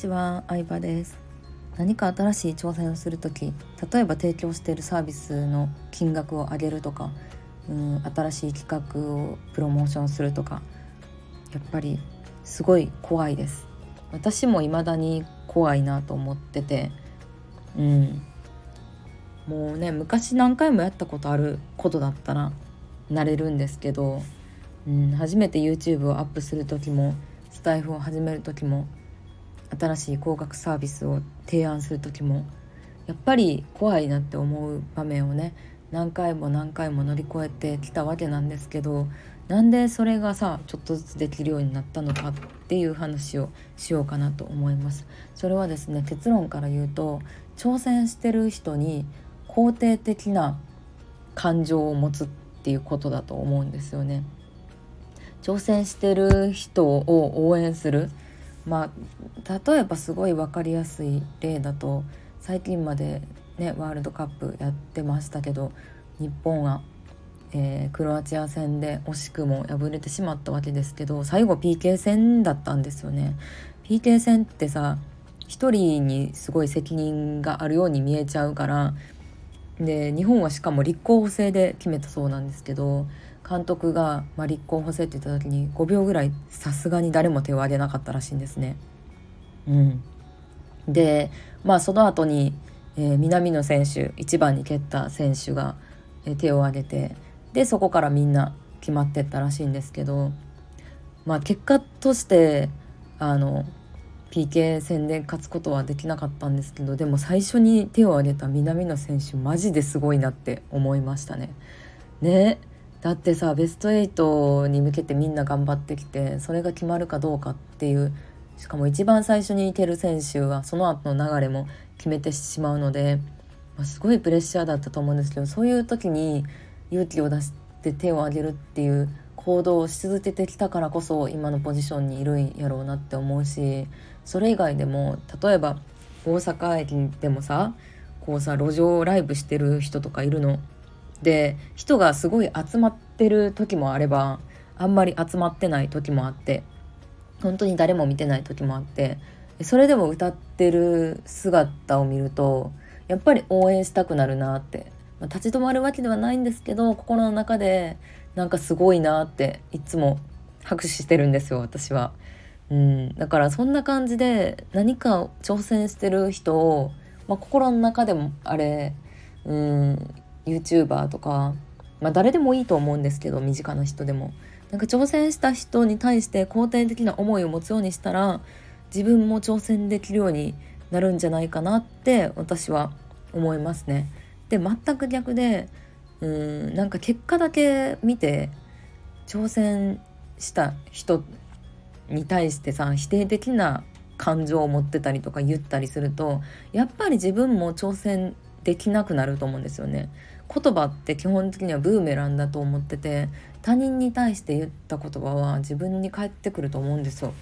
ちは、相葉です。何か新しい挑戦をする時例えば提供しているサービスの金額を上げるとかうん新しい企画をプロモーションするとかやっぱりすごい怖いです。私も未だに怖いなと思っててうん。もうね昔何回もやったことあることだったらなれるんですけど、うん、初めて YouTube をアップする時もスタイフを始める時も新しい高額サービスを提案する時もやっぱり怖いなって思う場面をね何回も何回も乗り越えてきたわけなんですけどなんでそれがさちょっとずつできるようになったのかっていう話をしようかなと思います。それはですね結論から言うと挑戦してる人に肯定的な感情を持つっていうことだと思うんですよね。挑戦してる人を応援するまあ例えばすごい分かりやすい例だと最近までねワールドカップやってましたけど日本が、えー、クロアチア戦で惜しくも敗れてしまったわけですけど最後 PK 戦だったんですよね。PK 戦ってさ1人にすごい責任があるように見えちゃうからで日本はしかも立候補制で決めたそうなんですけど監督が、まあ、立候補制って言った時に5秒ぐらいさすがに誰も手を挙げなかったらしいんですね。うん、でまあその後に、えー、南野選手1番に蹴った選手が、えー、手を挙げてでそこからみんな決まってったらしいんですけど、まあ、結果としてあの PK 戦で勝つことはできなかったんですけどでも最初に手を挙げた南野選手マジですごいなって思いましたね。ねだってさベスト8に向けてみんな頑張ってきてそれが決まるかどうかっていうしかも一番最初にいける選手はその後の流れも決めてしまうので、まあ、すごいプレッシャーだったと思うんですけどそういう時に勇気を出して手を挙げるっていう行動をし続けてきたからこそ今のポジションにいるんやろうなって思うしそれ以外でも例えば大阪駅でもさこうさ路上ライブしてる人とかいるの。で人がすごい集まってる時もあればあんまり集まってない時もあって本当に誰も見てない時もあってそれでも歌ってる姿を見るとやっぱり応援したくなるなって、まあ、立ち止まるわけではないんですけど心の中でなんかすごいなっていつも拍手してるんですよ私は。うん、だからそんな感じで何か挑戦してる人を、まあ、心の中でもあれ、うん、YouTuber とか、まあ、誰でもいいと思うんですけど身近な人でもなんか挑戦した人に対して肯定的な思いを持つようにしたら自分も挑戦できるようになるんじゃないかなって私は思いますね。で全く逆でうんなんか結果だけ見て挑戦した人に対してさ否定的な感情を持ってたりとか言ったりするとやっぱり自分も挑戦できなくなると思うんですよね。言葉って基本的にはブーメランだと思ってて他人に対して言った言葉は自分に返ってくると思うんですよ。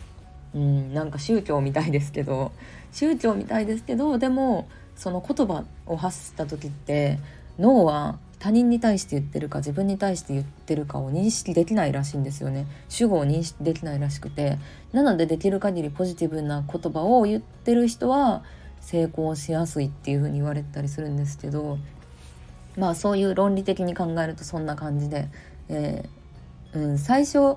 うん、なんか宗教みたいですけど宗教みたいですけどでもその言葉を発した時って脳は他人に対して言ってるか自分に対して言ってるかを認識できないらしいんですよね主語を認識できないらしくてなのでできる限りポジティブな言葉を言ってる人は成功しやすいっていう風に言われたりするんですけどまあそういう論理的に考えるとそんな感じで、えー、うん、最初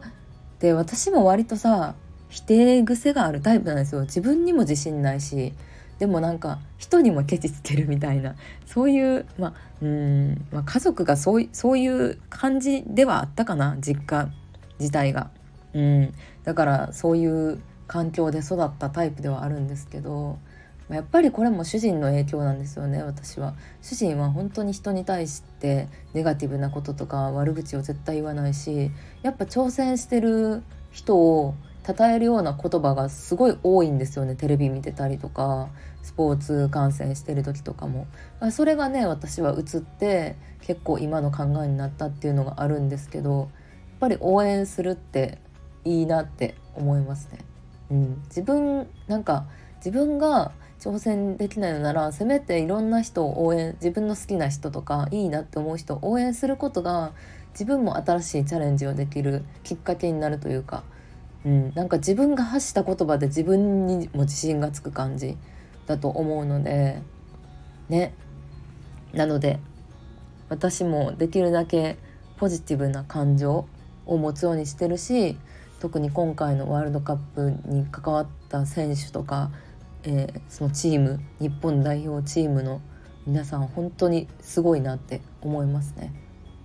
で私も割とさ否定癖があるタイプなんですよ自分にも自信ないしでもなんか人にもケチつけるみたいなそういうまあうん、まあ、家族がそうそういう感じではあったかな実家自体が。うん、だからそういう環境で育ったタイプではあるんですけどやっぱりこれも主人の影響なんですよね私は。主人は本当に人に対してネガティブなこととか悪口を絶対言わないしやっぱ挑戦してる人を称えるような言葉がすごい多いんですよねテレビ見てたりとかスポーツ観戦してる時とかも。それがね私は映って結構今の考えになったっていうのがあるんですけどやっぱり応援するっていいなって思いますね。うん、自分なんか自分が挑戦できないのならせめていろんな人を応援自分の好きな人とかいいなって思う人を応援することが自分も新しいチャレンジをできるきっかけになるというか、うん、なんか自分が発した言葉で自分にも自信がつく感じだと思うのでね。なので私もできるだけポジティブな感情を持つようにしてるし特に今回のワールドカップに関わった選手とか、えー、そのチーム日本代表チームの皆さん本当にすごいなって思いますね。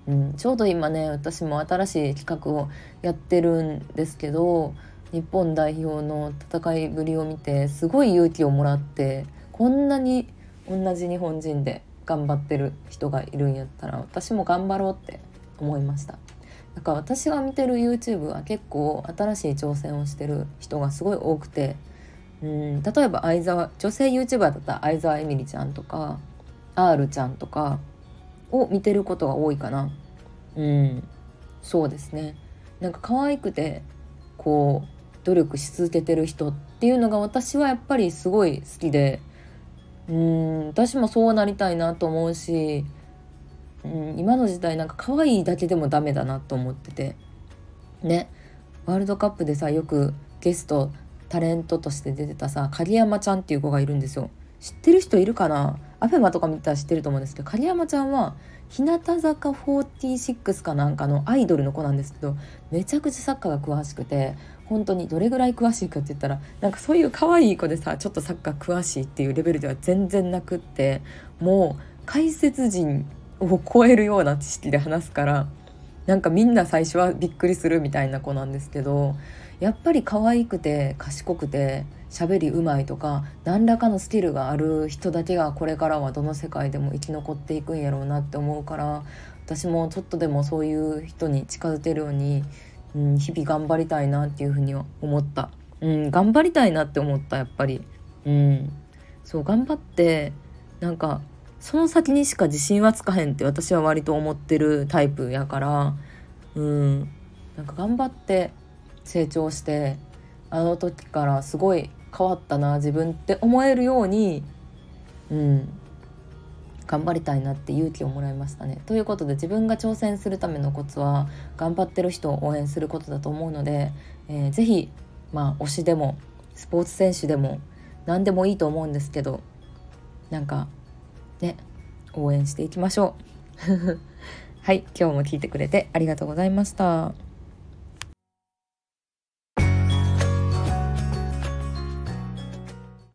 うん、ちょうど今ね私も新しい企画をやってるんですけど日本代表の戦いぶりを見てすごい勇気をもらってこんなに同じ日本人で頑張ってる人がいるんやったら私も頑張ろうって思いましただから私が見てる YouTube は結構新しい挑戦をしてる人がすごい多くてうん例えば相沢女性 YouTuber だったら相沢エミリちゃんとか R ちゃんとかを見てることが多いかな。うんそうですね。なんか可愛くてこう努力し続けてる人っていうのが私はやっぱりすごい好きでうん私もそうなりたいなと思うしうん今の時代なんか可愛いだけでもダメだなと思ってて。ね。ワールドカップでさよくゲストタレントとして出てたさ鍵山ちゃんっていう子がいるんですよ。知ってる人いるかな？アフェマとか見たら知ってると思うんですけど鍵山ちゃんは日向坂46かなんかのアイドルの子なんですけどめちゃくちゃサッカーが詳しくて本当にどれぐらい詳しいかって言ったらなんかそういう可愛い子でさちょっとサッカー詳しいっていうレベルでは全然なくってもう解説陣を超えるような知識で話すからなんかみんな最初はびっくりするみたいな子なんですけどやっぱり可愛くて賢くて喋りうまいとか何らかのスキルがある人だけがこれからはどの世界でも生き残っていくんやろうなって思うから私もちょっとでもそういう人に近づけるようにうん、日々頑張りたいなっていうふうには思った、うん、頑張りたいなって思ったやっぱり、うん、そう頑張ってなんかその先にしか自信はつかへんって私は割と思ってるタイプやから。うん。なんか頑張って成長してあの時からすごい変わったな自分って思えるようにうん頑張りたいなって勇気をもらいましたね。ということで自分が挑戦するためのコツは頑張ってる人を応援することだと思うので、えー、ぜひまあ推しでもスポーツ選手でも何でもいいと思うんですけどなんかね応援していきましょう。はい今日も聞いてくれてありがとうございました。